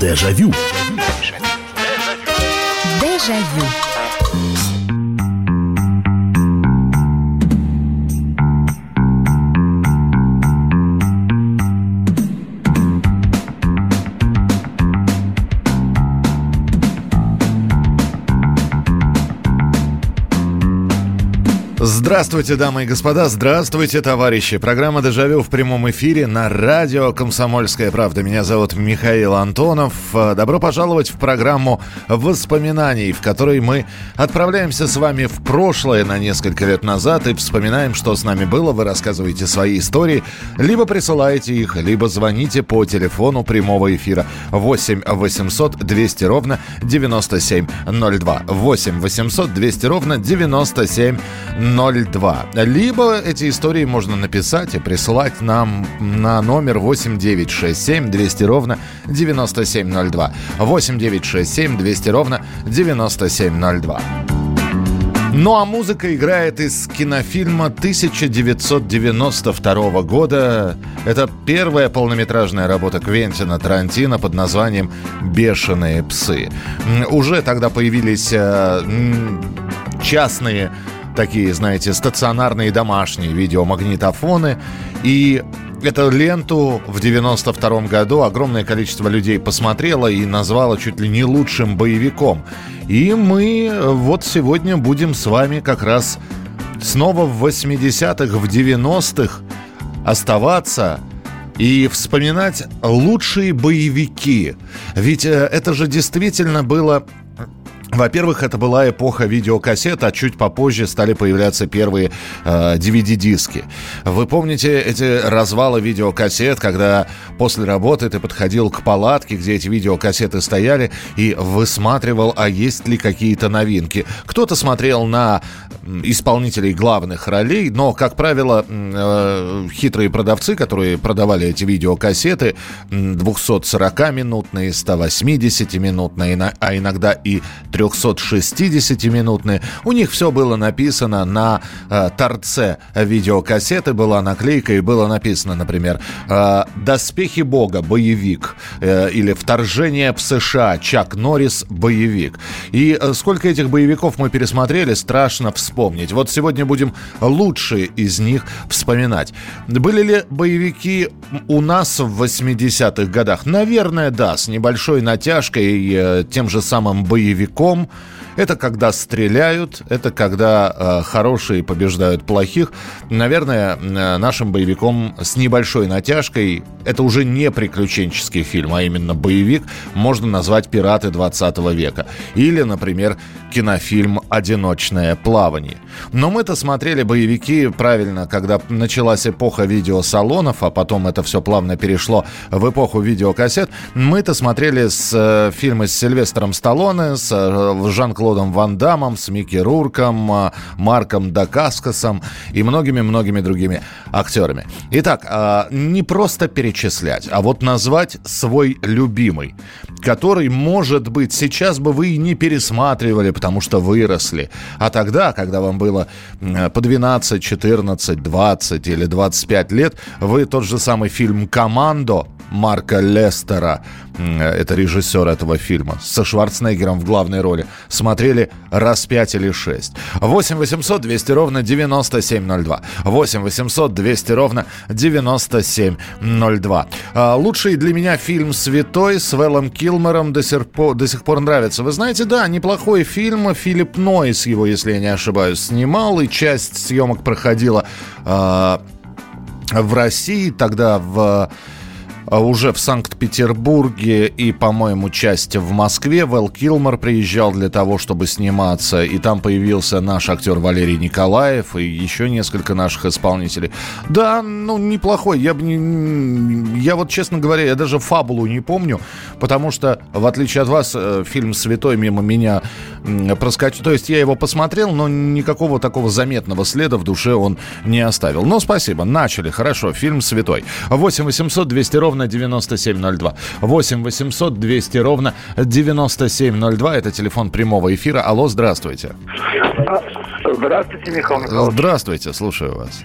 Дежавю. Дежавю. Здравствуйте, дамы и господа, здравствуйте, товарищи. Программа «Дежавю» в прямом эфире на радио «Комсомольская правда». Меня зовут Михаил Антонов. Добро пожаловать в программу воспоминаний, в которой мы отправляемся с вами в прошлое на несколько лет назад и вспоминаем, что с нами было. Вы рассказываете свои истории, либо присылаете их, либо звоните по телефону прямого эфира 8 800 200 ровно 9702. 8 800 200 ровно 9702. 02. Либо эти истории можно написать и присылать нам на номер 8967 200 ровно 9702. 8967 200 ровно 9702. Ну а музыка играет из кинофильма 1992 года. Это первая полнометражная работа Квентина Тарантино под названием «Бешеные псы». Уже тогда появились э, частные такие, знаете, стационарные домашние видеомагнитофоны. И Эту ленту в 92 году огромное количество людей посмотрело и назвало чуть ли не лучшим боевиком. И мы вот сегодня будем с вами как раз снова в 80-х, в 90-х оставаться и вспоминать лучшие боевики. Ведь э, это же действительно было во-первых, это была эпоха видеокассет, а чуть попозже стали появляться первые э, DVD-диски. Вы помните эти развалы видеокассет, когда после работы ты подходил к палатке, где эти видеокассеты стояли, и высматривал, а есть ли какие-то новинки. Кто-то смотрел на исполнителей главных ролей, но, как правило, э, хитрые продавцы, которые продавали эти видеокассеты, 240-минутные, 180-минутные, а иногда и 360-минутные. У них все было написано на э, торце видеокассеты, была наклейка и было написано, например, э, «Доспехи Бога. Боевик» э, или «Вторжение в США. Чак Норрис. Боевик». И э, сколько этих боевиков мы пересмотрели, страшно вспомнить. Вот сегодня будем лучшие из них вспоминать. Были ли боевики у нас в 80-х годах? Наверное, да, с небольшой натяжкой э, тем же самым боевиком boom Это когда стреляют, это когда э, хорошие побеждают плохих. Наверное, э, нашим боевиком с небольшой натяжкой, это уже не приключенческий фильм, а именно боевик, можно назвать «Пираты 20 века». Или, например, кинофильм «Одиночное плавание». Но мы-то смотрели боевики правильно, когда началась эпоха видеосалонов, а потом это все плавно перешло в эпоху видеокассет. Мы-то смотрели с э, фильмы с Сильвестром Сталлоне, с э, Жан Жан-Клодом Ван Дамом, с Микки Рурком, а, Марком Дакаскасом и многими-многими другими актерами. Итак, а, не просто перечислять, а вот назвать свой любимый, который, может быть, сейчас бы вы и не пересматривали, потому что выросли. А тогда, когда вам было по 12, 14, 20 или 25 лет, вы тот же самый фильм «Командо» Марка Лестера, это режиссер этого фильма, со Шварценеггером в главной роли, смотрели раз пять или шесть. 8 800 200 ровно 9702. 8 800 200 ровно 9702. А, лучший для меня фильм «Святой» с Вэллом Килмером до сих, пор, до сих пор нравится. Вы знаете, да, неплохой фильм. Филипп Нойс его, если я не ошибаюсь, снимал, и часть съемок проходила э, в России, тогда в а уже в Санкт-Петербурге и, по-моему, часть в Москве. Вэл Килмор приезжал для того, чтобы сниматься, и там появился наш актер Валерий Николаев и еще несколько наших исполнителей. Да, ну, неплохой. Я бы не... Я вот, честно говоря, я даже фабулу не помню, потому что, в отличие от вас, э, фильм «Святой» мимо меня проскочил. То есть я его посмотрел, но никакого такого заметного следа в душе он не оставил. Но спасибо, начали, хорошо. Фильм «Святой». 8 800 200 ровно ровно 9702. 8 800 200 ровно 9702. Это телефон прямого эфира. Алло, здравствуйте. А, здравствуйте, Михаил Михайлович. Здравствуйте, слушаю вас.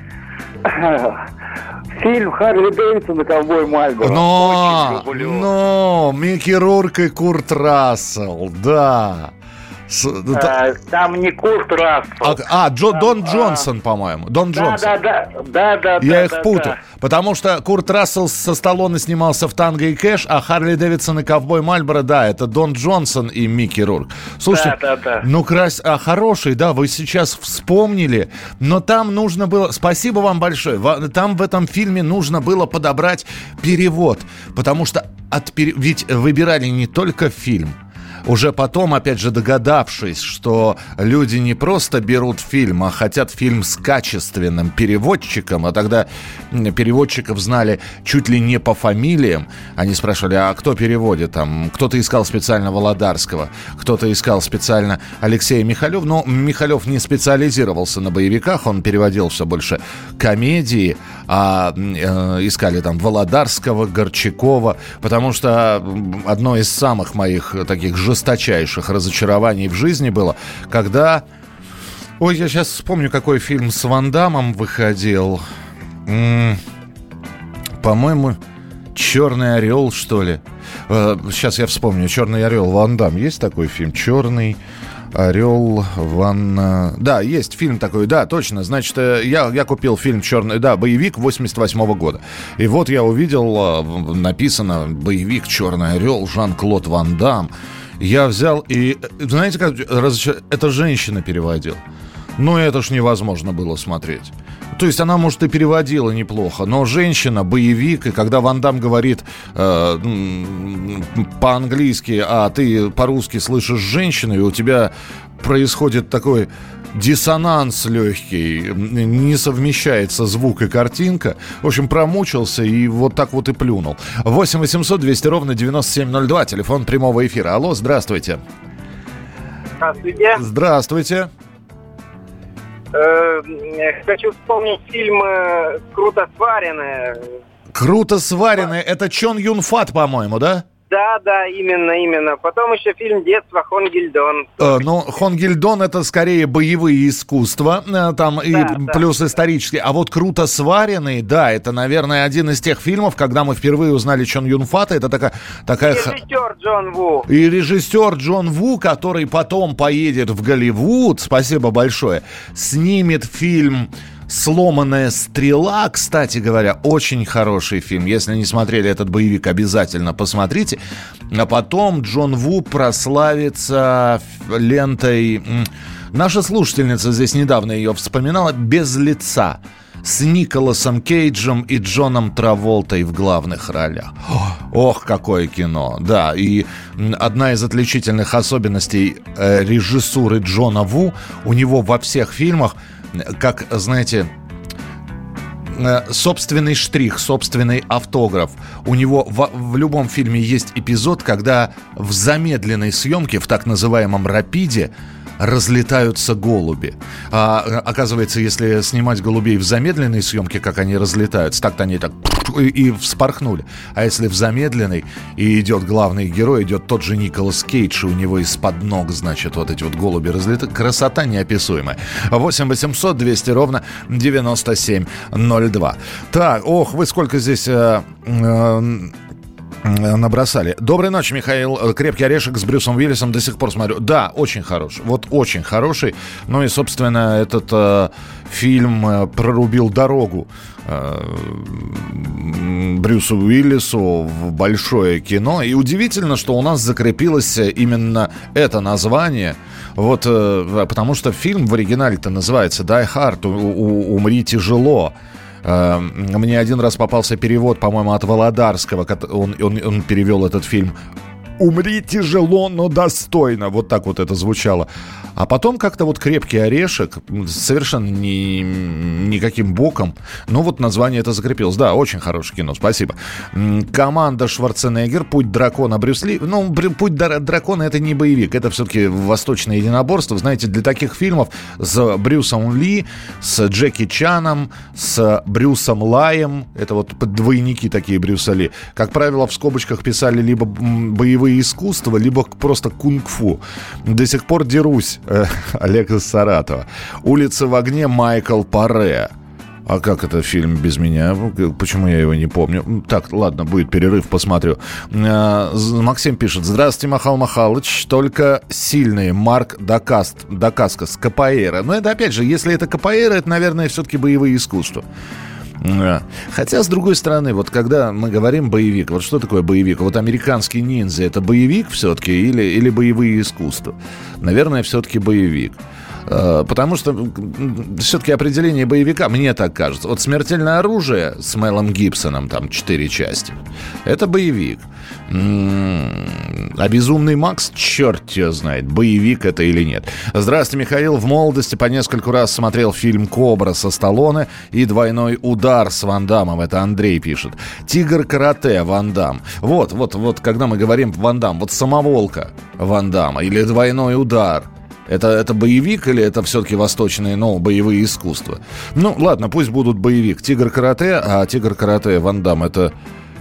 Фильм Харли Дэвидсон ковбой Мальборо. Но, но, Микки Рурк и Курт Рассел, да. С, а, там не Курт Рассел. А, а Джо, там, Дон а... Джонсон, по-моему. Дон да, Джонсон. Да, да, да, да. Я да, их да, путаю. Да. Потому что Курт Рассел со Сталлоне снимался в «Танго и Кэш», а Харли Дэвидсон и «Ковбой Мальборо», да, это Дон Джонсон и Микки Рурк. Слушайте, да, да, да. ну, крас... а, хороший, да, вы сейчас вспомнили, но там нужно было... Спасибо вам большое. Там в этом фильме нужно было подобрать перевод, потому что от... ведь выбирали не только фильм, уже потом, опять же, догадавшись, что люди не просто берут фильм, а хотят фильм с качественным переводчиком, а тогда переводчиков знали чуть ли не по фамилиям, они спрашивали, а кто переводит там? Кто-то искал специально Володарского, кто-то искал специально Алексея Михалев, но Михалев не специализировался на боевиках, он переводил все больше комедии, а э, искали там Володарского, Горчакова, потому что одно из самых моих таких жесточайших разочарований в жизни было, когда... Ой, я сейчас вспомню, какой фильм с Ван Дамом выходил. по-моему, Черный орел, что ли. Сейчас э, я вспомню. Черный орел Ван Дам. Есть такой фильм? Черный Орел Ван... Да, есть фильм такой, да, точно. Значит, э, я, я купил фильм «Черный...» Да, боевик 88 -го года. И вот я увидел, э, написано «Боевик Черный Орел» Жан-Клод Ван Дам. Я взял и... Знаете, как... Это женщина переводила. Ну, это ж невозможно было смотреть. То есть она, может, и переводила неплохо, но женщина, боевик, и когда Ван Дам говорит э, по-английски, а ты по-русски слышишь женщину, и у тебя происходит такой диссонанс легкий, не совмещается звук и картинка. В общем, промучился и вот так вот и плюнул. 8 800 200 ровно 9702, телефон прямого эфира. Алло, здравствуйте. Здравствуйте. Здравствуйте. Э, хочу вспомнить фильм э, «Круто сваренные». «Круто сваренные» — это Чон Юн Фат, по-моему, да? Да, да, именно, именно. Потом еще фильм детства Хонгильдон. Э, ну, Хонгильдон это скорее боевые искусства, э, там да, и да. плюс исторические. А вот круто сваренный, да, это, наверное, один из тех фильмов, когда мы впервые узнали Чон Юн Фата. Это такая, такая. И режиссер Джон Ву. И режиссер Джон Ву, который потом поедет в Голливуд. Спасибо большое. Снимет фильм «Сломанная стрела», кстати говоря, очень хороший фильм. Если не смотрели этот боевик, обязательно посмотрите. А потом Джон Ву прославится лентой... Наша слушательница здесь недавно ее вспоминала «Без лица» с Николасом Кейджем и Джоном Траволтой в главных ролях. Ох, какое кино! Да, и одна из отличительных особенностей э, режиссуры Джона Ву, у него во всех фильмах – как, знаете, э, собственный штрих, собственный автограф. У него в, в любом фильме есть эпизод, когда в замедленной съемке, в так называемом рапиде, разлетаются голуби. А, оказывается, если снимать голубей в замедленной съемке, как они разлетаются, так-то они так и, и вспорхнули. А если в замедленной и идет главный герой, идет тот же Николас Кейдж, и у него из-под ног, значит, вот эти вот голуби разлетают. Красота неописуемая. 8 800 200 ровно 9702. Так, ох, вы сколько здесь... Э, э, набросали. Доброй ночи, Михаил. Крепкий орешек с Брюсом Уиллисом до сих пор смотрю. Да, очень хороший. Вот очень хороший. Ну и, собственно, этот э, фильм э, прорубил дорогу э, Брюсу Уиллису в большое кино. И удивительно, что у нас закрепилось именно это название. Вот, э, потому что фильм в оригинале-то называется «Die Hard», «Умри тяжело». Эм, мне один раз попался перевод, по-моему, от Володарского. Он, он, он перевел этот фильм «Умри тяжело, но достойно». Вот так вот это звучало. А потом как-то вот крепкий орешек, совершенно ни, никаким боком. Ну вот название это закрепилось. Да, очень хорошее кино, спасибо. Команда Шварценеггер, Путь дракона Брюсли. Ну, Путь дракона это не боевик, это все-таки восточное единоборство. Знаете, для таких фильмов с Брюсом Ли, с Джеки Чаном, с Брюсом Лаем, это вот двойники такие Брюса Ли, как правило, в скобочках писали либо боевые искусства, либо просто кунг-фу. До сих пор дерусь Олег из Саратова. Улица в огне Майкл Паре. А как это фильм без меня? Почему я его не помню? Так, ладно, будет перерыв, посмотрю. А, Максим пишет. Здравствуйте, Махал Махалыч. Только сильные. Марк Дакаст, Дакаска с Капоэйра. Но это, опять же, если это Капоэйра, это, наверное, все-таки боевые искусства. Хотя, с другой стороны, вот когда мы говорим боевик, вот что такое боевик? Вот американский ниндзя, это боевик все-таки или, или боевые искусства? Наверное, все-таки боевик. Э, потому что все-таки определение боевика, мне так кажется. Вот «Смертельное оружие» с Мелом Гибсоном, там, четыре части. Это боевик. А «Безумный Макс», черт ее знает, боевик это или нет. Здравствуйте, Михаил. В молодости по нескольку раз смотрел фильм «Кобра» со Сталлоне и «Двойной удар» с Ван Дамом. Это Андрей пишет. «Тигр карате» Ван Дам. Вот, вот, вот, когда мы говорим Ван Дам, вот «Самоволка» Ван Дамма или «Двойной удар» Это, это боевик или это все-таки восточные, ну, боевые искусства? Ну, ладно, пусть будут боевик. Тигр карате, а Тигр карате Ван Дам это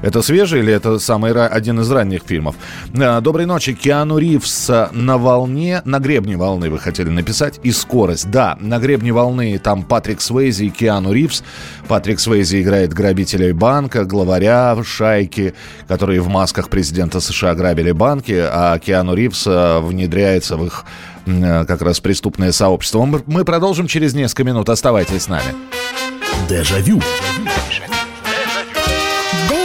это свежий или это самый один из ранних фильмов? А, доброй ночи. Киану Ривз на волне, на гребне волны вы хотели написать, и скорость. Да, на гребне волны там Патрик Свейзи и Киану Ривз. Патрик Свейзи играет грабителей банка, главаря шайки, которые в масках президента США грабили банки, а Киану Ривз а, внедряется в их как раз преступное сообщество. Мы продолжим через несколько минут. Оставайтесь с нами. Дежавю. Дежавю.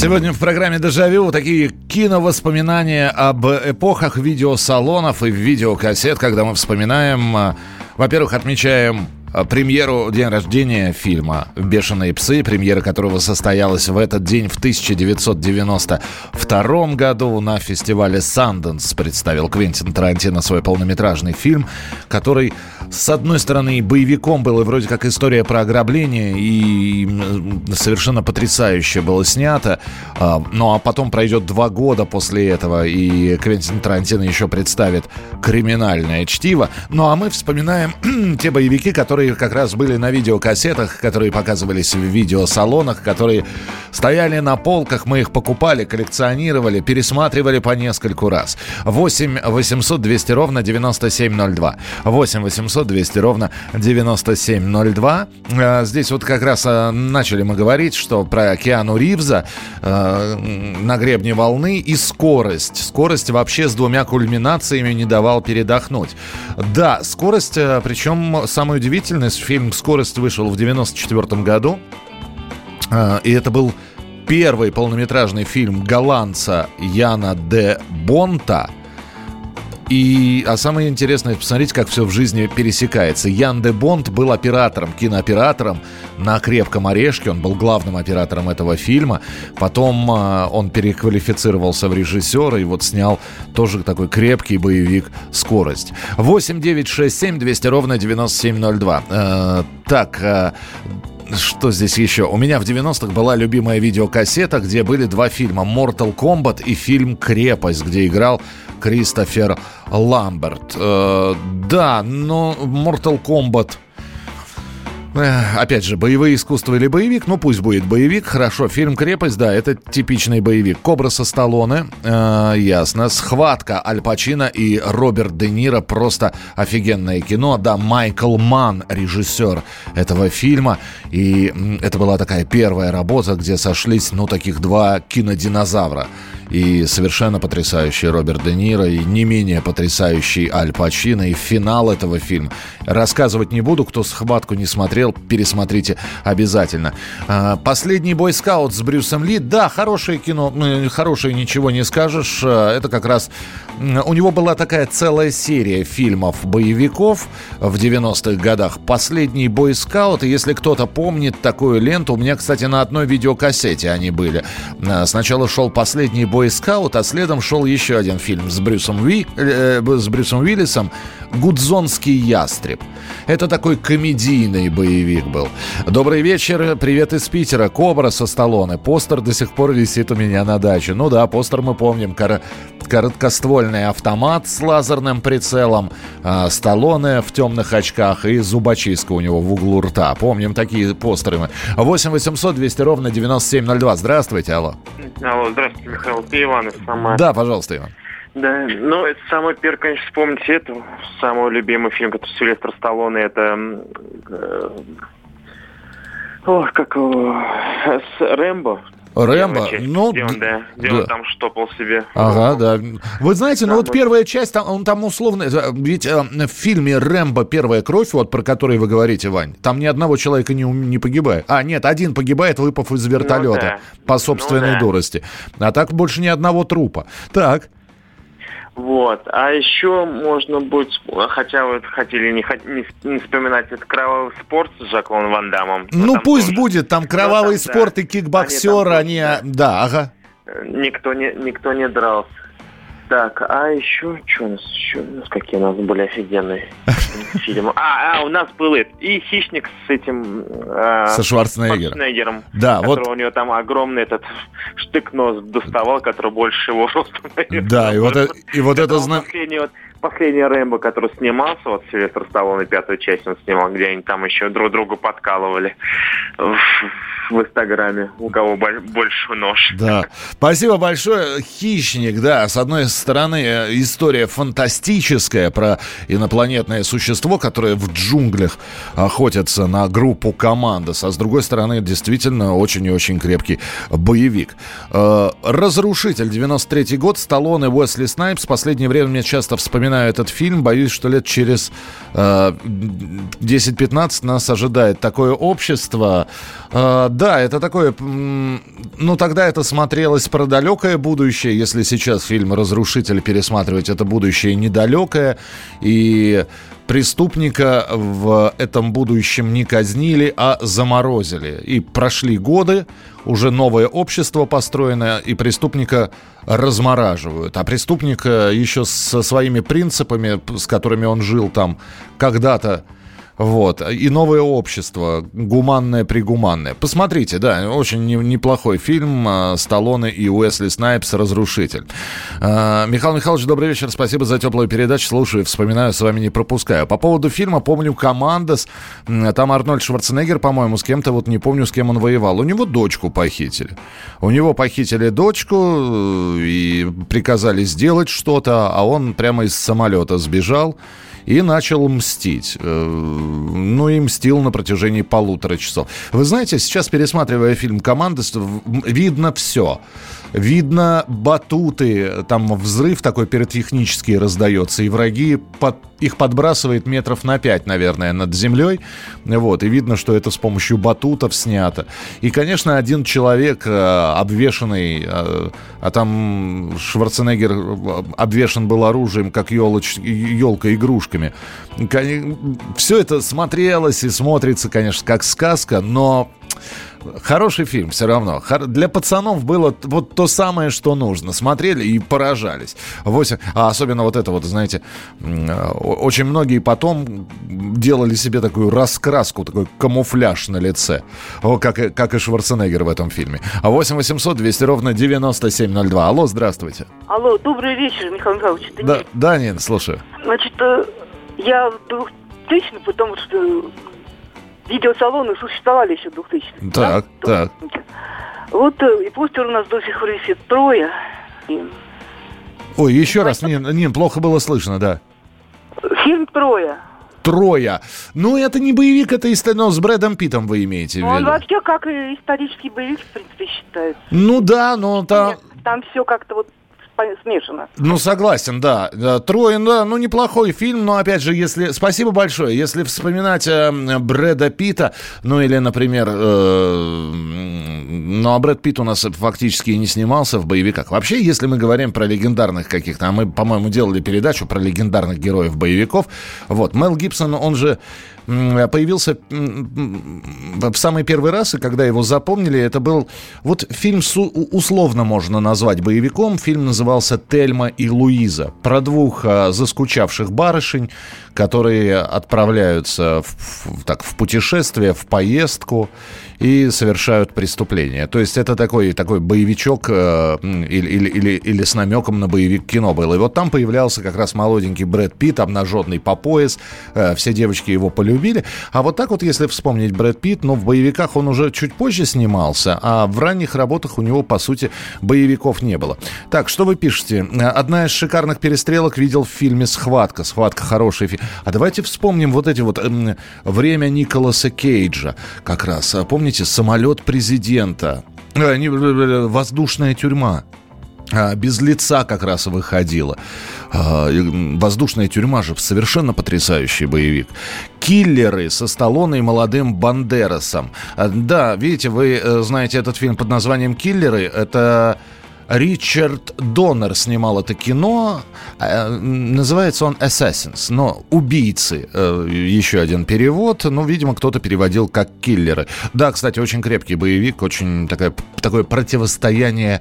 Сегодня в программе «Дежавю» такие киновоспоминания об эпохах видеосалонов и видеокассет, когда мы вспоминаем, а, во-первых, отмечаем премьеру день рождения фильма «Бешеные псы», премьера которого состоялась в этот день в 1992 году на фестивале «Санденс» представил Квентин Тарантино свой полнометражный фильм, который, с одной стороны, боевиком был, и вроде как история про ограбление, и совершенно потрясающе было снято. А, ну а потом пройдет два года после этого, и Квентин Тарантино еще представит криминальное чтиво. Ну а мы вспоминаем те боевики, которые которые как раз были на видеокассетах, которые показывались в видеосалонах, которые стояли на полках, мы их покупали, коллекционировали, пересматривали по нескольку раз. 8 800 200 ровно 9702. 8 800 200 ровно 9702. Э, здесь вот как раз э, начали мы говорить, что про Океану Ривза э, на гребне волны и скорость. Скорость вообще с двумя кульминациями не давал передохнуть. Да, скорость, причем самое удивительное, действительность. Фильм «Скорость» вышел в 94 году. А, и это был первый полнометражный фильм голландца Яна де Бонта. И, а самое интересное, посмотрите, как все в жизни пересекается. Ян де Бонд был оператором, кинооператором на «Крепком орешке». Он был главным оператором этого фильма. Потом э, он переквалифицировался в режиссера и вот снял тоже такой крепкий боевик «Скорость». 8 9 6 7 200 ровно 9702. Э, так, э, что здесь еще? У меня в 90-х была любимая видеокассета, где были два фильма. Mortal Kombat и фильм «Крепость», где играл Кристофер Ламберт. Э, да, но Mortal Kombat Опять же, боевые искусства или боевик, ну пусть будет боевик, хорошо. Фильм «Крепость», да, это типичный боевик. «Кобра» со Сталлоне, э, ясно. «Схватка» Аль Пачино и Роберт Де Ниро, просто офигенное кино. Да, Майкл Ман, режиссер этого фильма. И это была такая первая работа, где сошлись, ну, таких два кинодинозавра и совершенно потрясающий Роберт Де Ниро, и не менее потрясающий Аль Пачино, и финал этого фильма. Рассказывать не буду, кто схватку не смотрел, пересмотрите обязательно. А, «Последний бойскаут» с Брюсом Ли. Да, хорошее кино, хорошее ничего не скажешь. А, это как раз... У него была такая целая серия фильмов-боевиков в 90-х годах. «Последний бойскаут», если кто-то помнит такую ленту, у меня, кстати, на одной видеокассете они были. А, сначала шел «Последний бойскаут», а следом шел еще один фильм с Брюсом, Ви, э, с Брюсом Уиллисом «Гудзонский ястреб». Это такой комедийный боевик был. Добрый вечер, привет из Питера. Кобра со Сталлоне. Постер до сих пор висит у меня на даче. Ну да, постер мы помним. Кор- короткоствольный автомат с лазерным прицелом. Э, Сталлоне в темных очках и зубочистка у него в углу рта. Помним такие постеры мы. 8 800 200 ровно 9702. Здравствуйте, алло. Алло, здравствуйте, Михаил. Это Иван из Самары. Да, пожалуйста, Иван. Да, ну, это самый первый, конечно, вспомните это. Самый любимый фильм, который Сильвестр Сталлоне, это... Э, ох, как его... С Рэмбо. Рэмбо, часть, ну... Где он, да, где да. он там штопал себе. Ага, да. Вы знаете, ну вот вот. первая часть, там, он там условно... э, Ведь э, в фильме «Рэмбо. Первая кровь», вот про который вы говорите, Вань, там ни одного человека не, не погибает. А, нет, один погибает, выпав из вертолета да. по собственной Ну да. дурости. А так больше ни одного трупа. Так. Вот. А еще можно будет, хотя вы хотели не, не, не вспоминать, это «Кровавый спорт» с Жаклом Ван Дамом. Но Ну, там пусть тоже будет, там кровавый Ну, там, спорт да. и кикбоксеры, Они они... там, Да, ага. Никто не, никто не дрался. Так, а еще, что у нас еще, у нас какие у нас были офигенные фильмы. А, а, у нас был и «Хищник» с этим... э, Со Шварценеггером. Шварценеггером. Да, вот- у него там огромный этот штык-нос доставал, который больше его наверное. Да, и вот это, и вот это зна- Последний, вот, последний Рэмбо, который снимался, вот Сильвестр Сталлоне, пятую часть он снимал, где они там еще друг другу подкалывали в, Инстаграме, у кого боль- больше нож. Да. Спасибо большое. Хищник, да, с одной стороны, э, история фантастическая про инопланетное существо, которое в джунглях охотится на группу командос, а с другой стороны, действительно очень и очень крепкий боевик. Э, Разрушитель, 93 год, Сталлоне, Уэсли Снайпс. Последнее время мне часто вспоминаю этот фильм. Боюсь, что лет через э, 10-15 нас ожидает такое общество. Э, да, это такое... Ну, тогда это смотрелось про далекое будущее. Если сейчас фильм «Разрушитель» пересматривать, это будущее недалекое. И преступника в этом будущем не казнили, а заморозили. И прошли годы, уже новое общество построено, и преступника размораживают. А преступник э, еще со своими принципами, с которыми он жил там когда-то, вот. И новое общество, гуманное-пригуманное. Посмотрите, да, очень не- неплохой фильм э, Сталлоне и Уэсли Снайпс «Разрушитель». Э, Михаил Михайлович, добрый вечер. Спасибо за теплую передачу. Слушаю, вспоминаю, с вами не пропускаю. По поводу фильма, помню «Командос». Там Арнольд Шварценеггер, по-моему, с кем-то, вот не помню, с кем он воевал. У него дочку похитили. У него похитили дочку э, и приказали сделать что-то, а он прямо из самолета сбежал и начал мстить. Э, Ну и мстил на протяжении полутора часов. Вы знаете, сейчас пересматривая фильм «Команда», видно все. Видно батуты, там взрыв такой пиротехнический раздается, и враги под, их подбрасывает метров на 5, наверное, над землей. Вот, и видно, что это с помощью батутов снято. И, конечно, один человек, э, обвешанный, э, а там Шварценеггер э, обвешан был оружием, как елка игрушками. Все это смотрелось и смотрится, конечно, как сказка, но Хороший фильм все равно. Для пацанов было вот то самое, что нужно. Смотрели и поражались. Восемь- А особенно вот это вот, знаете, очень многие потом делали себе такую раскраску, такой камуфляж на лице. О, как, и- как и Шварценеггер в этом фильме. А 8 800 200 ровно 9702. Алло, здравствуйте. Алло, добрый вечер, Михаил Михайлович. Да, Нина. да, Нин, слушаю. Значит, э, я в 2000 потому что видеосалоны существовали еще в 2000 Так, так. Вот э, и постер у нас до сих пор висит трое. И Ой, еще раз, Нин, Нин, плохо было слышно, да. Фильм «Трое». Троя. Ну, это не боевик, это ист- ну, с Брэдом Питом вы имеете в Ну, Он виду. вообще как исторический боевик, в принципе, считается. Ну да, но там... Там все как-то вот смешано. Ну, согласен, да. Трое, да, ну, неплохой фильм, но, опять же, если... Спасибо большое. Если вспоминать э, Брэда Питта, ну, или, например, э, ну, а Брэд Питт у нас фактически не снимался в боевиках. Вообще, если мы говорим про легендарных каких-то, а мы, по-моему, делали передачу про легендарных героев боевиков, вот, Мел Гибсон, он же появился в самый первый раз, и когда его запомнили, это был вот фильм условно можно назвать боевиком. Фильм назывался «Тельма и Луиза». Про двух а, заскучавших барышень, которые отправляются в, в, так, в путешествие, в поездку и совершают преступление. То есть это такой, такой боевичок э, или, или, или, или с намеком на боевик кино был. И вот там появлялся как раз молоденький Брэд Питт, обнаженный по пояс. Э, все девочки его полюбили. А вот так вот, если вспомнить Брэд Питт, ну, в боевиках он уже чуть позже снимался, а в ранних работах у него, по сути, боевиков не было. Так, что вы пишете? Одна из шикарных перестрелок видел в фильме «Схватка». «Схватка» хороший фильм. А давайте вспомним вот эти вот э, время Николаса Кейджа как раз. Помните, самолет президента, э, не, воздушная тюрьма. А, без лица как раз выходила. А, воздушная тюрьма же совершенно потрясающий боевик. Киллеры со Сталлоне и молодым Бандерасом. А, да, видите, вы э, знаете этот фильм под названием «Киллеры». Это Ричард Доннер снимал это кино. Э, называется он «Assassins», но «Убийцы». Э, еще один перевод. Ну, видимо, кто-то переводил как «Киллеры». Да, кстати, очень крепкий боевик, очень такое, такое противостояние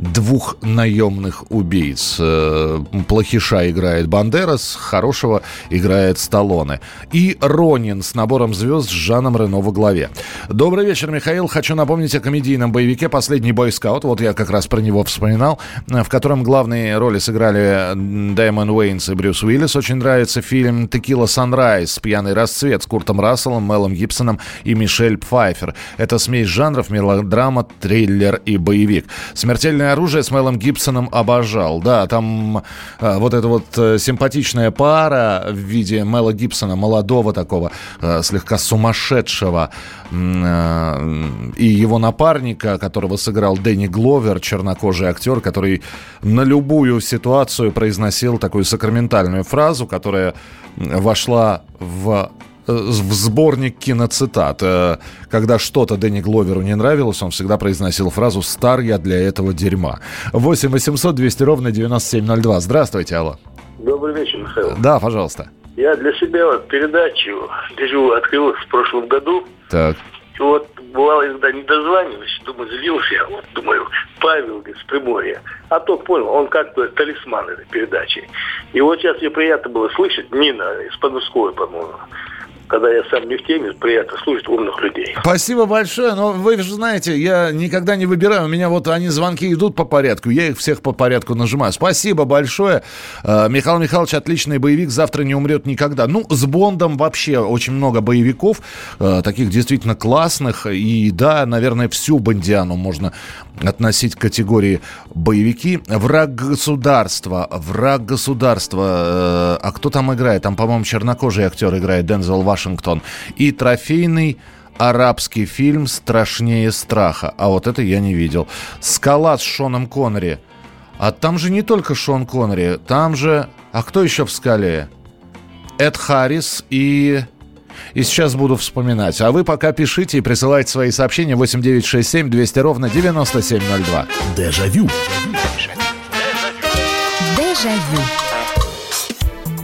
двух наемных убийц. Э, плохиша играет Бандерас, хорошего играет Сталлоне. И Ронин с набором звезд с Жаном Рено во главе. Добрый вечер, Михаил. Хочу напомнить о комедийном боевике «Последний бойскаут». Вот я как раз про него вспоминал, в котором главные роли сыграли Дэймон Уэйнс и Брюс Уиллис. Очень нравится фильм «Текила Санрайз. Пьяный расцвет» с Куртом Расселом, Мелом Гибсоном и Мишель Пфайфер. Это смесь жанров, мелодрама, триллер и боевик. «Смертельная оружие» с Мелом Гибсоном обожал. Да, там э, вот эта вот э, симпатичная пара в виде Мела Гибсона, молодого такого, э, слегка сумасшедшего, э, и его напарника, которого сыграл Дэнни Гловер, чернокожий актер, который на любую ситуацию произносил такую сакраментальную фразу, которая вошла в в сборник киноцитат. Э, когда что-то Дэнни Гловеру не нравилось, он всегда произносил фразу «Стар я для этого дерьма». 8 800 200 ровно 9702. Здравствуйте, алло. Добрый вечер, Михаил. Да, пожалуйста. Я для себя вот передачу «Дежу» открыл в прошлом году. Так. И вот бывало, иногда не дозваниваюсь, думаю, злился я, вот, думаю, Павел, говорит, с Приморья. А то понял, он как-то талисман этой передачи. И вот сейчас мне приятно было слышать, Нина из Подмосковья, по-моему, когда я сам не в теме, приятно слушать умных людей. Спасибо большое. Но вы же знаете, я никогда не выбираю. У меня вот они звонки идут по порядку. Я их всех по порядку нажимаю. Спасибо большое. Э, Михаил Михайлович отличный боевик. Завтра не умрет никогда. Ну, с Бондом вообще очень много боевиков. Э, таких действительно классных. И да, наверное, всю Бондиану можно относить к категории боевики. Враг государства. Враг государства. Э, а кто там играет? Там, по-моему, чернокожий актер играет. Дензел Ваш Вашингтон. И трофейный арабский фильм «Страшнее страха». А вот это я не видел. «Скала» с Шоном Коннери. А там же не только Шон Коннери, там же... А кто еще в «Скале»? Эд Харрис и... И сейчас буду вспоминать. А вы пока пишите и присылайте свои сообщения 8967 200 ровно 9702. Дежавю. Дежавю.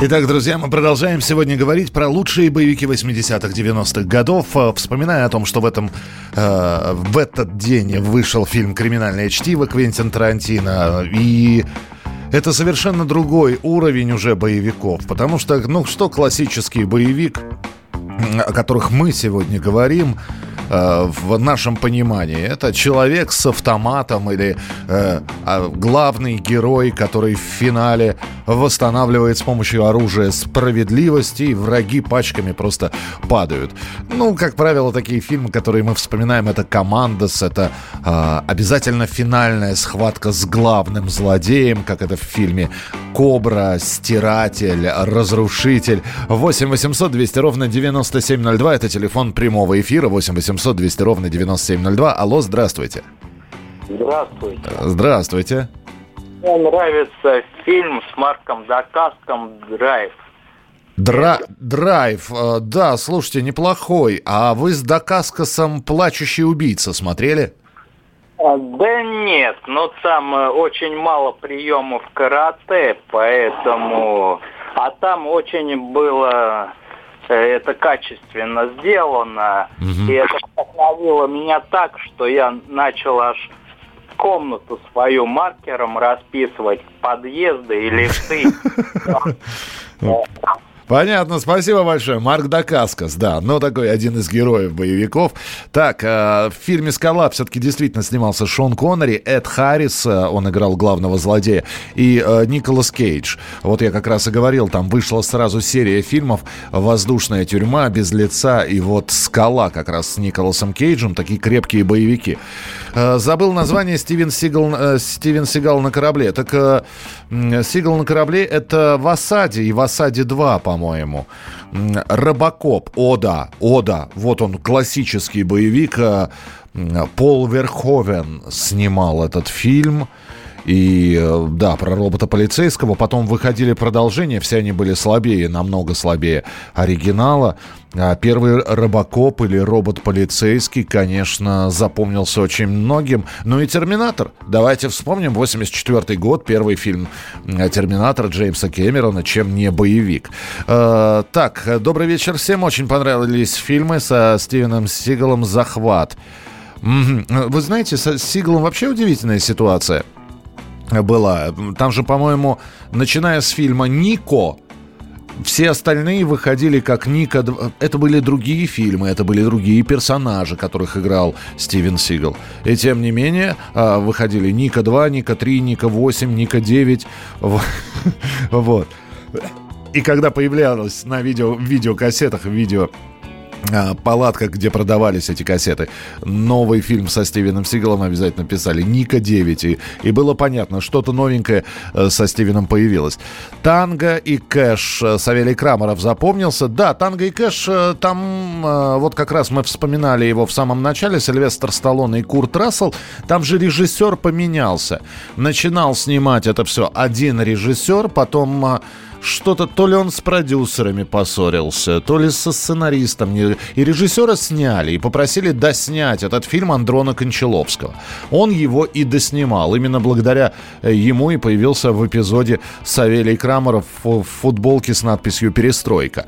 Итак, друзья, мы продолжаем сегодня говорить про лучшие боевики 80-х, 90-х годов, э, вспоминая о том, что в, этом, э, в этот день вышел фильм «Криминальное чтиво» Квентин Тарантино, и это совершенно другой уровень уже боевиков, потому что, ну, что классический боевик, о которых мы сегодня говорим, в нашем понимании. Это человек с автоматом или э, а главный герой, который в финале восстанавливает с помощью оружия справедливости, и враги пачками просто падают. Ну, как правило, такие фильмы, которые мы вспоминаем, это «Командос», это э, обязательно финальная схватка с главным злодеем, как это в фильме «Кобра», «Стиратель», «Разрушитель». 8 800 200 ровно 9702, это телефон прямого эфира, 8 800 200 ровно 9702. Алло, здравствуйте. Здравствуйте. Здравствуйте. Мне нравится фильм с Марком Дакаском «Драйв». Дра драйв, э, да, слушайте, неплохой. А вы с Дакаскасом «Плачущий убийца» смотрели? А, да нет, но там э, очень мало приемов карате, поэтому... А там очень было это качественно сделано. Угу. И это вдохновило меня так, что я начал аж комнату свою маркером расписывать подъезды и лифты. Понятно, спасибо большое. Марк Дакаскас, да, но такой один из героев боевиков. Так, э, в фильме «Скала» все-таки действительно снимался Шон Коннери, Эд Харрис, э, он играл главного злодея, и э, Николас Кейдж. Вот я как раз и говорил, там вышла сразу серия фильмов «Воздушная тюрьма», «Без лица» и вот «Скала» как раз с Николасом Кейджем, такие крепкие боевики. Э, забыл название Стивен Сигал, э, Стивен Сигал на корабле. Так э, Сигал на корабле это в осаде и в осаде 2, по-моему. Робокоп, о да, о да, вот он, классический боевик. Пол Верховен снимал этот фильм. И да, про робота полицейского. Потом выходили продолжения, все они были слабее, намного слабее оригинала. А первый робокоп или робот полицейский, конечно, запомнился очень многим. Ну и Терминатор. Давайте вспомним, 84 год, первый фильм Терминатор Джеймса Кэмерона, чем не боевик. Э, так, добрый вечер всем. Очень понравились фильмы со Стивеном Сигалом «Захват». Вы знаете, с Сигалом вообще удивительная ситуация была. Там же, по-моему, начиная с фильма «Нико», все остальные выходили как Ника. Это были другие фильмы, это были другие персонажи, которых играл Стивен Сигал. И тем не менее, а, выходили Ника 2, Ника 3, Ника 8, Ника 9. Вот. И когда появлялось на видео, видеокассетах, видео а, палатка, где продавались эти кассеты. Новый фильм со Стивеном Сигалом обязательно писали. Ника 9. И, и было понятно, что-то новенькое э, со Стивеном появилось. Танго и Кэш. Э, Савелий Крамаров запомнился. Да, Танго и Кэш, э, там вот как раз мы вспоминали его в самом начале. Сильвестр Сталлоне и Курт Рассел. Там же режиссер поменялся. Начинал снимать это все один режиссер, потом что-то, то ли он с продюсерами поссорился, то ли со сценаристом. И режиссера сняли и попросили доснять этот фильм Андрона Кончаловского. Он его и доснимал. Именно благодаря э, ему и появился в эпизоде Савелий Крамеров в футболке с надписью «Перестройка».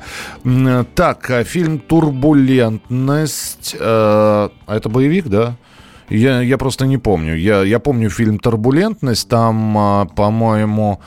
Так, э, фильм «Турбулентность». Э, это боевик, да? Я, я просто не помню. Я, я помню фильм «Турбулентность». Там, по-моему...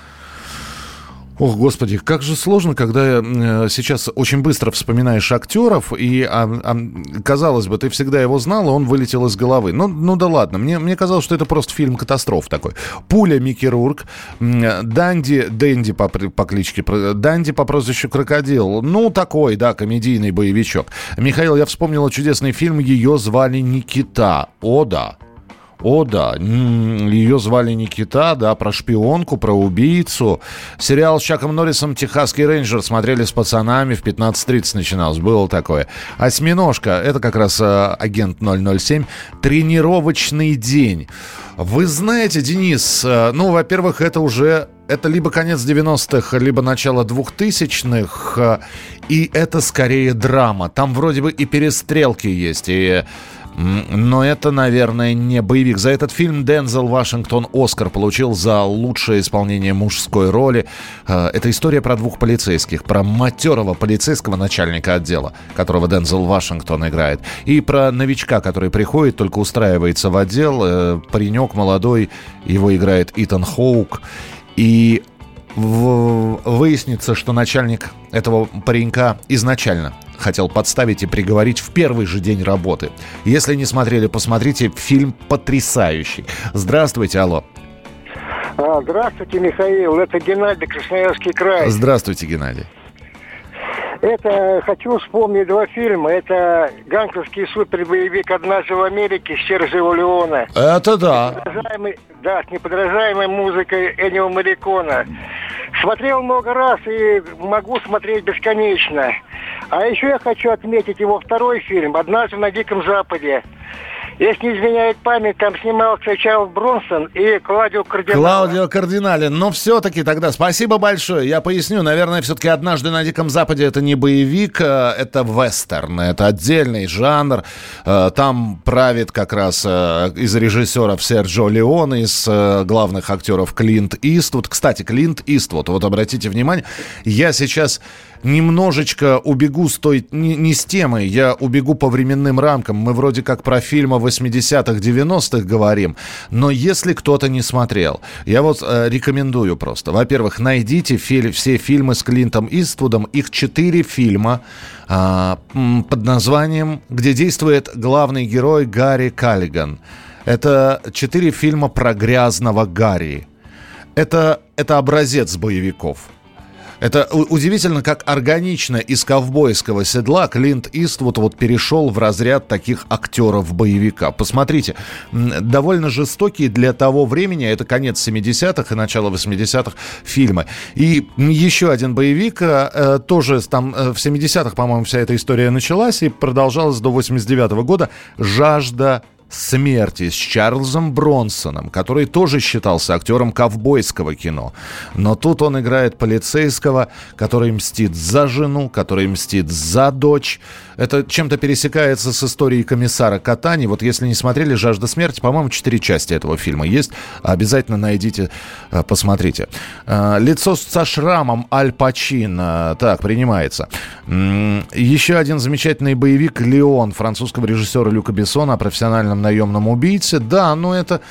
Ох, господи, как же сложно, когда э, сейчас очень быстро вспоминаешь актеров, и, а, а, казалось бы, ты всегда его знал, и он вылетел из головы. Ну, ну да ладно, мне, мне казалось, что это просто фильм катастроф такой. Пуля Микки Рурк, Данди, Дэнди по, по кличке, Данди по прозвищу Крокодил. Ну, такой, да, комедийный боевичок. Михаил, я вспомнил чудесный фильм, ее звали Никита. О, да. О, да. Ее звали Никита, да, про шпионку, про убийцу. Сериал с Чаком Норрисом «Техасский рейнджер» смотрели с пацанами. В 15.30 начиналось. Было такое. «Осьминожка» — это как раз э, агент 007. «Тренировочный день». Вы знаете, Денис, э, ну, во-первых, это уже это либо конец 90-х, либо начало 2000-х, э, и это скорее драма. Там вроде бы и перестрелки есть, и но это, наверное, не боевик. За этот фильм Дензел Вашингтон Оскар получил за лучшее исполнение мужской роли. Э, это история про двух полицейских. Про матерого полицейского начальника отдела, которого Дензел Вашингтон играет. И про новичка, который приходит, только устраивается в отдел. Э, паренек молодой, его играет Итан Хоук. И выяснится, что начальник этого паренька изначально хотел подставить и приговорить в первый же день работы. Если не смотрели, посмотрите. Фильм потрясающий. Здравствуйте, алло. А, здравствуйте, Михаил. Это Геннадий, Красноярский край. Здравствуйте, Геннадий. Это хочу вспомнить два фильма. Это гангстерский супербоевик «Однажды в Америке» Сержио Леона. Это да. да, с неподражаемой музыкой Эннио Марикона. Смотрел много раз и могу смотреть бесконечно. А еще я хочу отметить его второй фильм «Однажды на Диком Западе». Если не изменяет память, там снимался Чарльз Бронсон и Клаудио Кардинале. Клаудио Кардинале. Но все-таки тогда спасибо большое. Я поясню. Наверное, все-таки «Однажды на Диком Западе» это не боевик, а это вестерн. Это отдельный жанр. Э, там правит как раз э, из режиссеров Серджо Леон, из э, главных актеров Клинт Иствуд. Кстати, Клинт Иствуд, вот обратите внимание, я сейчас немножечко убегу с той, не, не с темой, я убегу по временным рамкам. Мы вроде как про фильмы 80-х, 90-х говорим, но если кто-то не смотрел, я вот э, рекомендую просто. Во-первых, найдите фи- все фильмы с Клинтом Иствудом, их четыре фильма э, под названием, где действует главный герой Гарри Каллиган. Это четыре фильма про грязного Гарри. Это, это образец боевиков. Это удивительно, как органично из ковбойского седла Клинт Иствуд вот перешел в разряд таких актеров боевика. Посмотрите, довольно жестокие для того времени, это конец 70-х и начало 80-х фильмы. И еще один боевик, э, э, тоже там э, в 70-х, по-моему, вся эта история началась и продолжалась до 89 -го года, «Жажда смерти с Чарльзом Бронсоном, который тоже считался актером ковбойского кино. Но тут он играет полицейского, который мстит за жену, который мстит за дочь. Это чем-то пересекается с историей комиссара Катани. Вот если не смотрели «Жажда смерти», по-моему, четыре части этого фильма есть. Обязательно найдите, э, посмотрите. Э, лицо со шрамом Аль Пачино. Так, принимается. Еще один замечательный боевик «Леон» французского режиссера Люка Бессона о профессиональном наемном убийце. Да, но это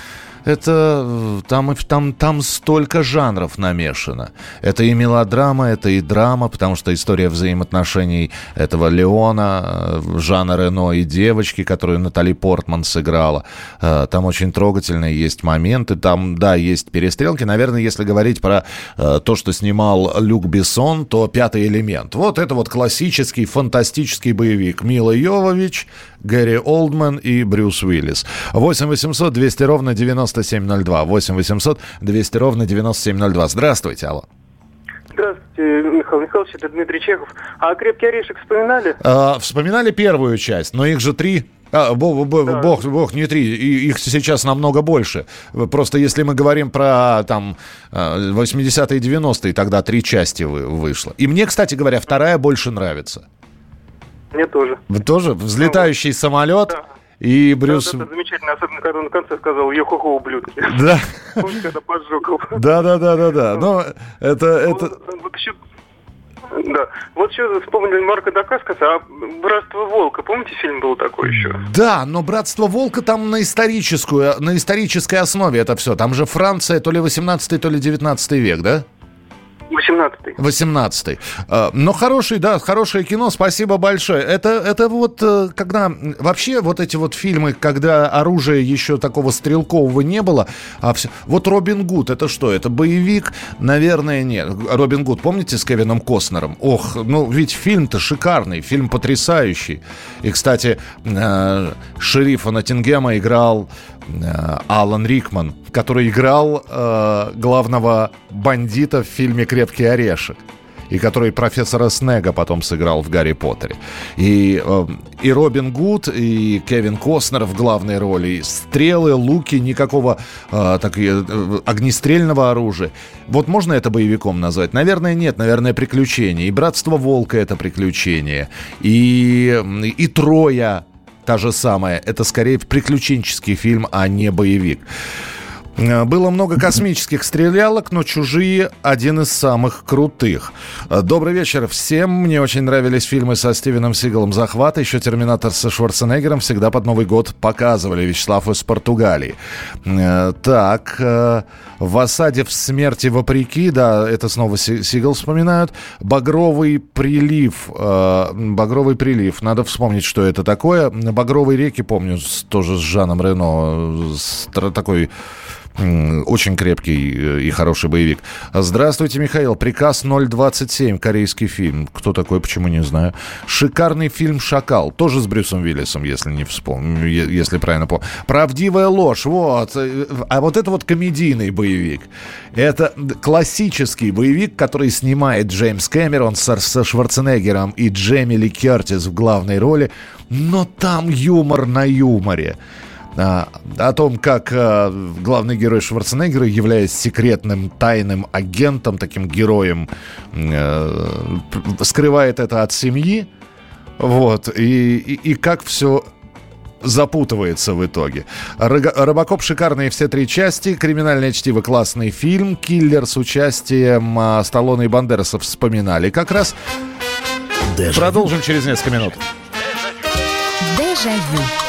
это там, там, там столько жанров намешано. Это и мелодрама, это и драма, потому что история взаимоотношений этого Леона, э, Жана Рено и девочки, которую Натали Портман сыграла. Э, там очень трогательные есть моменты. Там, да, есть перестрелки. Наверное, если говорить про э, то, что снимал Люк Бессон, то «Пятый элемент». Вот это вот классический, фантастический боевик. Мила Йовович, Гэри Олдман и Брюс Уиллис. 8 800 200 ровно 9702. 8 800 200 ровно 9702. Здравствуйте, алло. Здравствуйте, Михаил Михайлович, это Дмитрий Чехов. А «Крепкий орешек» вспоминали? А, вспоминали первую часть, но их же три. А, бог, бог, да. бог, бог, не три, их сейчас намного больше. Просто если мы говорим про там 80-е и 90-е, тогда три части вышло. И мне, кстати говоря, вторая больше нравится. Мне тоже. Вы тоже? Взлетающий ну, самолет? Да. И Брюс... Да, это замечательно, особенно когда он на конце сказал «Йо-хо-хо, ублюдки». Да. Он когда поджег его. Да, да, да, да, да. Но это... это... Вот еще да. Вот еще вспомнили Марка Дакаскаса, а «Братство Волка», помните, фильм был такой еще? Да, но «Братство Волка» там на историческую, на исторической основе это все. Там же Франция, то ли 18 то ли 19 век, да? 18-й. 18-й. А, но хороший, да, хорошее кино, спасибо большое. Это, это вот э, когда... Вообще вот эти вот фильмы, когда оружия еще такого стрелкового не было, а все... Вот Робин Гуд, это что? Это боевик? Наверное, нет. Робин Гуд, помните, с Кевином Костнером? Ох, ну ведь фильм-то шикарный, фильм потрясающий. И, кстати, э, шерифа Ноттингема играл Э, Алан Рикман, который играл э, главного бандита в фильме «Крепкий орешек» и который профессора Снегга потом сыграл в «Гарри Поттере». И, э, и Робин Гуд, и Кевин Костнер в главной роли. Стрелы, луки, никакого э, так, э, огнестрельного оружия. Вот можно это боевиком назвать? Наверное, нет. Наверное, приключение. И «Братство Волка» — это приключение. И, и «Троя» та же самая. Это скорее приключенческий фильм, а не боевик. Э, было много космических стрелялок, но «Чужие» один из самых крутых. Э, Добрый вечер всем. Мне очень нравились фильмы со Стивеном Сигалом «Захват». Еще «Терминатор» со Шварценеггером всегда под Новый год показывали. Вячеслав из Португалии. Э, Так, в осаде в смерти вопреки, да, это снова Си- Сигал вспоминают. «Багровый прилив». «Багровый прилив». Надо вспомнить, что это такое. «Багровые реки», помню, тоже с Жаном Рено. такой Очень крепкий э, и хороший боевик. Здравствуйте, Михаил. Приказ 027, корейский фильм. Кто такой, почему не знаю. Шикарный фильм «Шакал». Тоже с Брюсом Уиллисом, если не вспомню, если правильно помню. «Правдивая ложь». Вот. Э, А вот это вот комедийный боевик. Это классический боевик, который снимает Джеймс Кэмерон со, со Шварценеггером и Джейми Ли Кертис в главной роли. Но там юмор на юморе о том, как а, главный герой Шварценеггера, являясь секретным тайным агентом, таким героем, э, скрывает это от семьи, вот, и, и, и как все запутывается в итоге. Робокоп шикарные все три части. Криминальное чтиво классный фильм. Киллер с участием а, Сталлоне и Бандераса вспоминали. Как раз продолжим через несколько минут. Дежавю.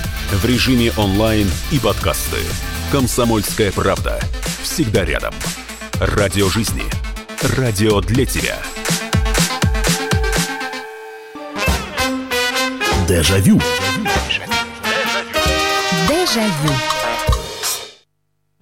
В режиме онлайн и подкасты. «Комсомольская правда». Всегда рядом. Радио жизни. Радио для тебя. Дежавю. Дежавю.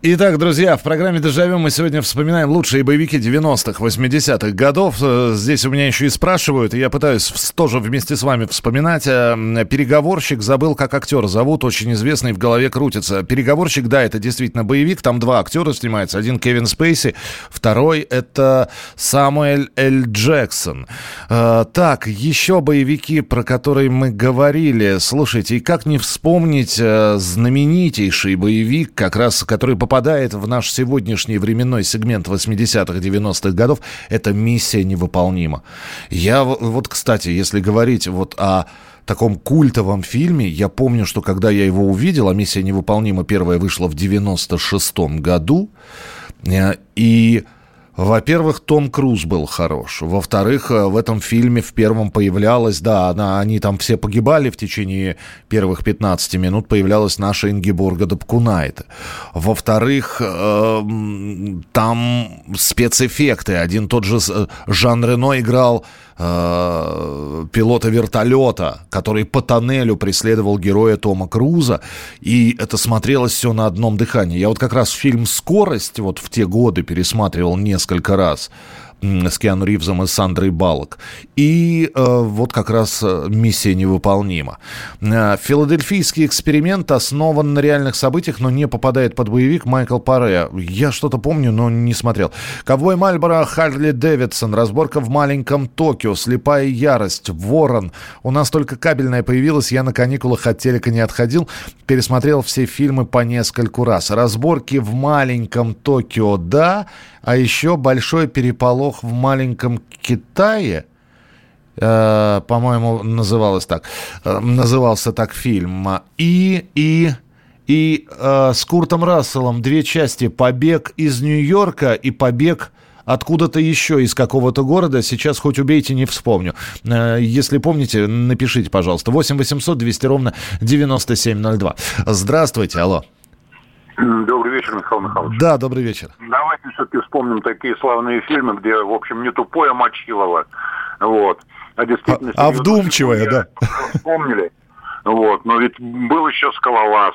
Итак, друзья, в программе «Дежавю» мы сегодня вспоминаем лучшие боевики 90-х, 80-х годов. Э, Здесь у меня еще и спрашивают, и я пытаюсь тоже вместе с вами вспоминать. Э, Переговорщик, забыл, как актера зовут, очень известный, в голове крутится. Переговорщик, да, это действительно боевик, там два актера снимаются. Один Кевин Спейси, второй это Самуэль Л. Джексон. Э, Так, еще боевики, про которые мы говорили. Слушайте, и как не вспомнить знаменитейший боевик, как раз который попадает в наш сегодняшний временной сегмент 80-х, 90-х годов, это «Миссия невыполнима». Я вот, кстати, если говорить вот о таком культовом фильме. Я помню, что когда я его увидел, а «Миссия невыполнима» первая вышла в 96-м году, э, и... Во-первых, Том Круз был хорош. Во-вторых, э, в этом фильме в первом появлялась, да, она, они там все погибали в течение первых 15 минут, появлялась наша Ингеборга Дапкунайте. Во-вторых, э, там спецэффекты. Один тот же э, Жан Рено играл э, пилота вертолета, который по тоннелю преследовал героя Тома Круза, и это смотрелось все на одном дыхании. Я вот как раз фильм «Скорость» вот в те годы пересматривал несколько раз с Киану Ривзом и Сандрой Балок. И э, вот как раз э, миссия невыполнима. Э, Филадельфийский эксперимент основан на реальных событиях, но не попадает под боевик Майкл Паре. Я что-то помню, но не смотрел. Ковбой Мальборо, Харли Дэвидсон, разборка в маленьком Токио, слепая ярость, Ворон. У нас только кабельная появилась, я на каникулах от телека не отходил, пересмотрел все фильмы по нескольку раз. Разборки в маленьком Токио, да, а еще большой переполох в маленьком Китае. Э, по-моему, называлось так. Э, назывался так фильм. И, и, и э, с Куртом Расселом две части. Побег из Нью-Йорка и побег откуда-то еще из какого-то города. Сейчас хоть убейте, не вспомню. Если помните, напишите, пожалуйста. 8 800 200 ровно 9702. Здравствуйте, алло. Добрый вечер, Михаил Михайлович. Да, добрый вечер. Давайте все-таки вспомним такие славные фильмы, где, в общем, не тупое Мочилово, вот, а действительно... А вдумчивая, да. Вспомнили, вот, но ведь был еще Скалолаз,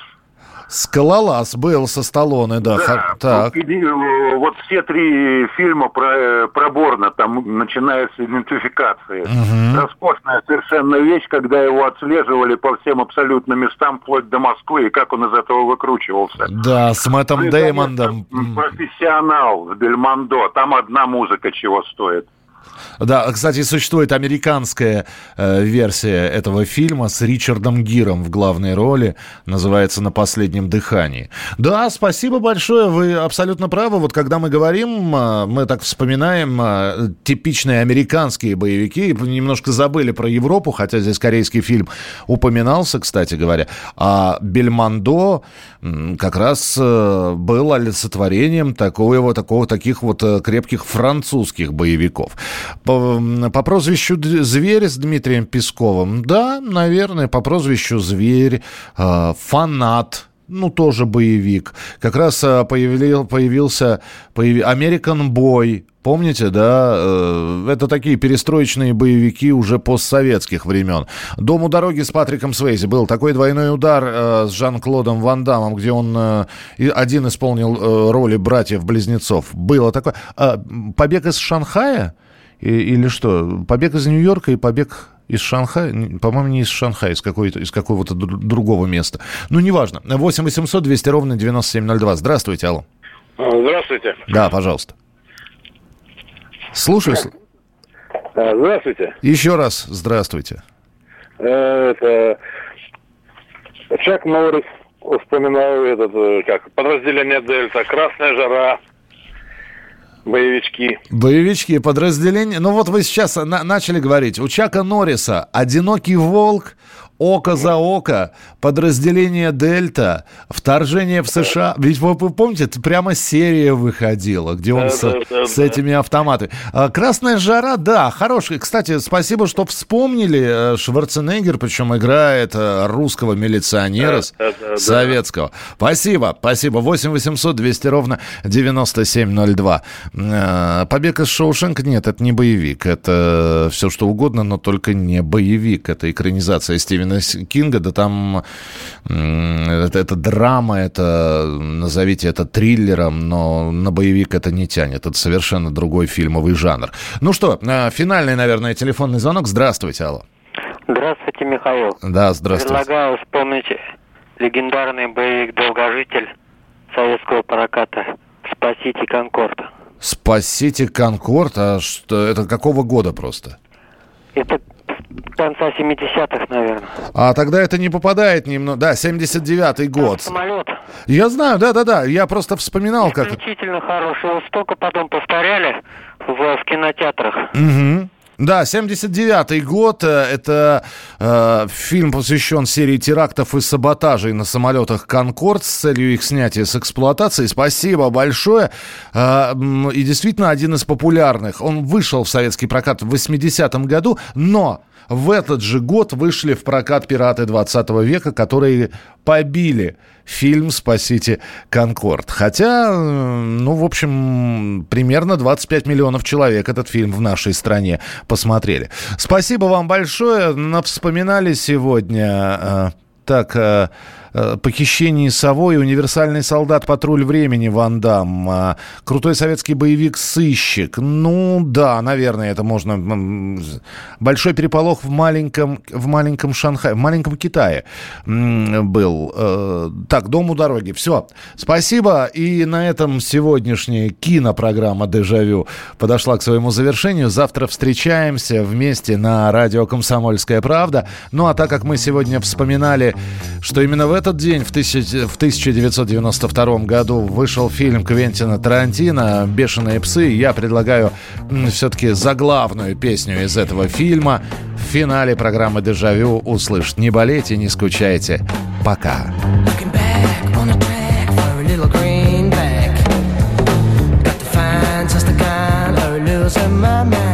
Скалолаз был со Сталлоне, да. Да, так. Вот, вот все три фильма про, про Борна, там начинается идентификация. Угу. Роскошная совершенно вещь, когда его отслеживали по всем абсолютно местам, вплоть до Москвы, и как он из этого выкручивался. Да, с Мэттом Ну Деймондом. Профессионал в Бельмондо, там одна музыка чего стоит. Да, кстати, существует американская э, версия этого фильма с Ричардом Гиром в главной роли. Называется «На последнем дыхании». Да, спасибо большое, вы абсолютно правы. Вот когда мы говорим, э, мы так вспоминаем э, типичные американские боевики. Немножко забыли про Европу, хотя здесь корейский фильм упоминался, кстати говоря. А Бельмондо как раз э, был олицетворением такого, такого, таких вот э, крепких французских боевиков. По, по прозвищу Зверь с Дмитрием Песковым. Да, наверное, по прозвищу Зверь, э, Фанат. Ну, тоже боевик. Как раз э, появил, появился появи- American Boy. Помните, да? Э, Это такие перестроечные боевики уже постсоветских времен. «Дом у дороги» с Патриком Свейзи был такой двойной удар э, с Жан-Клодом Ван Дамом, где он э, один исполнил роли братьев-близнецов. Было такое. А, «Побег из Шанхая»? И- или что? Побег из Нью-Йорка и побег из Шанхая? По-моему, не из Шанхая, из, какой-то, из какого-то дру- другого места. Ну, неважно. 8 800 200 ровно 9702. Здравствуйте, алло. Здравствуйте. Да, пожалуйста. Слушаю. А, Здравствуйте. Еще раз здравствуйте. Э, Это Чак Норрис вспоминаю этот, э, как, подразделение Дельта, Красная жара, боевички. Боевички, подразделения. Ну вот вы сейчас на- начали говорить. У Чака Норриса «Одинокий волк», «Око за око», подразделение «Дельта», вторжение в США. Ведь вы, вы помните, это прямо серия выходила, где он Да, с, да, да, с этими автоматами. А, «Красная жара», да, хороший. Кстати, спасибо, что вспомнили. Э, Шварценеггер, причем играет э, русского милиционера советского. Спасибо, спасибо. 8 800 200 ровно 9702. Э, Побег из Шоушенка, нет, это не боевик. Это все что угодно, но только не боевик. Это экранизация Стивена С- Кинга, да там это, это драма, это, назовите это триллером, но на боевик это не тянет. Это совершенно другой фильмовый жанр. Ну что, э, финальный, наверное, телефонный звонок. Здравствуйте, алло. Здравствуйте, Михаил. Да, здравствуйте. Предлагаю вспомнить легендарный боевик «Долгожитель» советского проката «Спасите Конкорд». Спасите Конкорд, а что, это какого года просто? Это конца 70-х, наверное. А тогда это не попадает немного... Да, 79-й год. Самолет. Я знаю, да-да-да, я просто вспоминал, как... Исключительно хороший. Его столько потом повторяли в, в кинотеатрах. Мгм. Да, 79-й год. э, Это э, фильм посвящен серии терактов и саботажей на самолетах «Конкорд» с целью их снятия с эксплуатации. Спасибо большое. Э, и действительно один из популярных. Он вышел в советский прокат в 80-м году, но в этот же год вышли в прокат «Пираты 20 века», которые побили фильм «Спасите Конкорд». Хотя, э, ну, в общем, примерно 25 миллионов человек этот фильм в нашей стране посмотрели. Спасибо вам большое. Навспоминали сегодня... э, Так, э, «Похищение совой», «Универсальный солдат. Патруль времени» Ван Дам, э, крутой советский боевик «Сыщик». Ну, да, наверное, это можно... Большой переполох в маленьком, в маленьком Шанхае, в маленьком Китае был. Э, Так, «Дом у дороги». Все. Спасибо. И на этом сегодняшняя кинопрограмма «Дежавю» подошла к своему завершению. Завтра встречаемся вместе на радио «Комсомольская правда». Ну, а так как мы сегодня вспоминали, что именно в этот день, в, тысяч- в 1992 году, вышел фильм Квентина Тарантино «Бешеные псы», я предлагаю все-таки заглавную песню из этого фильма в финале программы «Дежавю» услышать. Не болейте, не скучайте. Пока. on the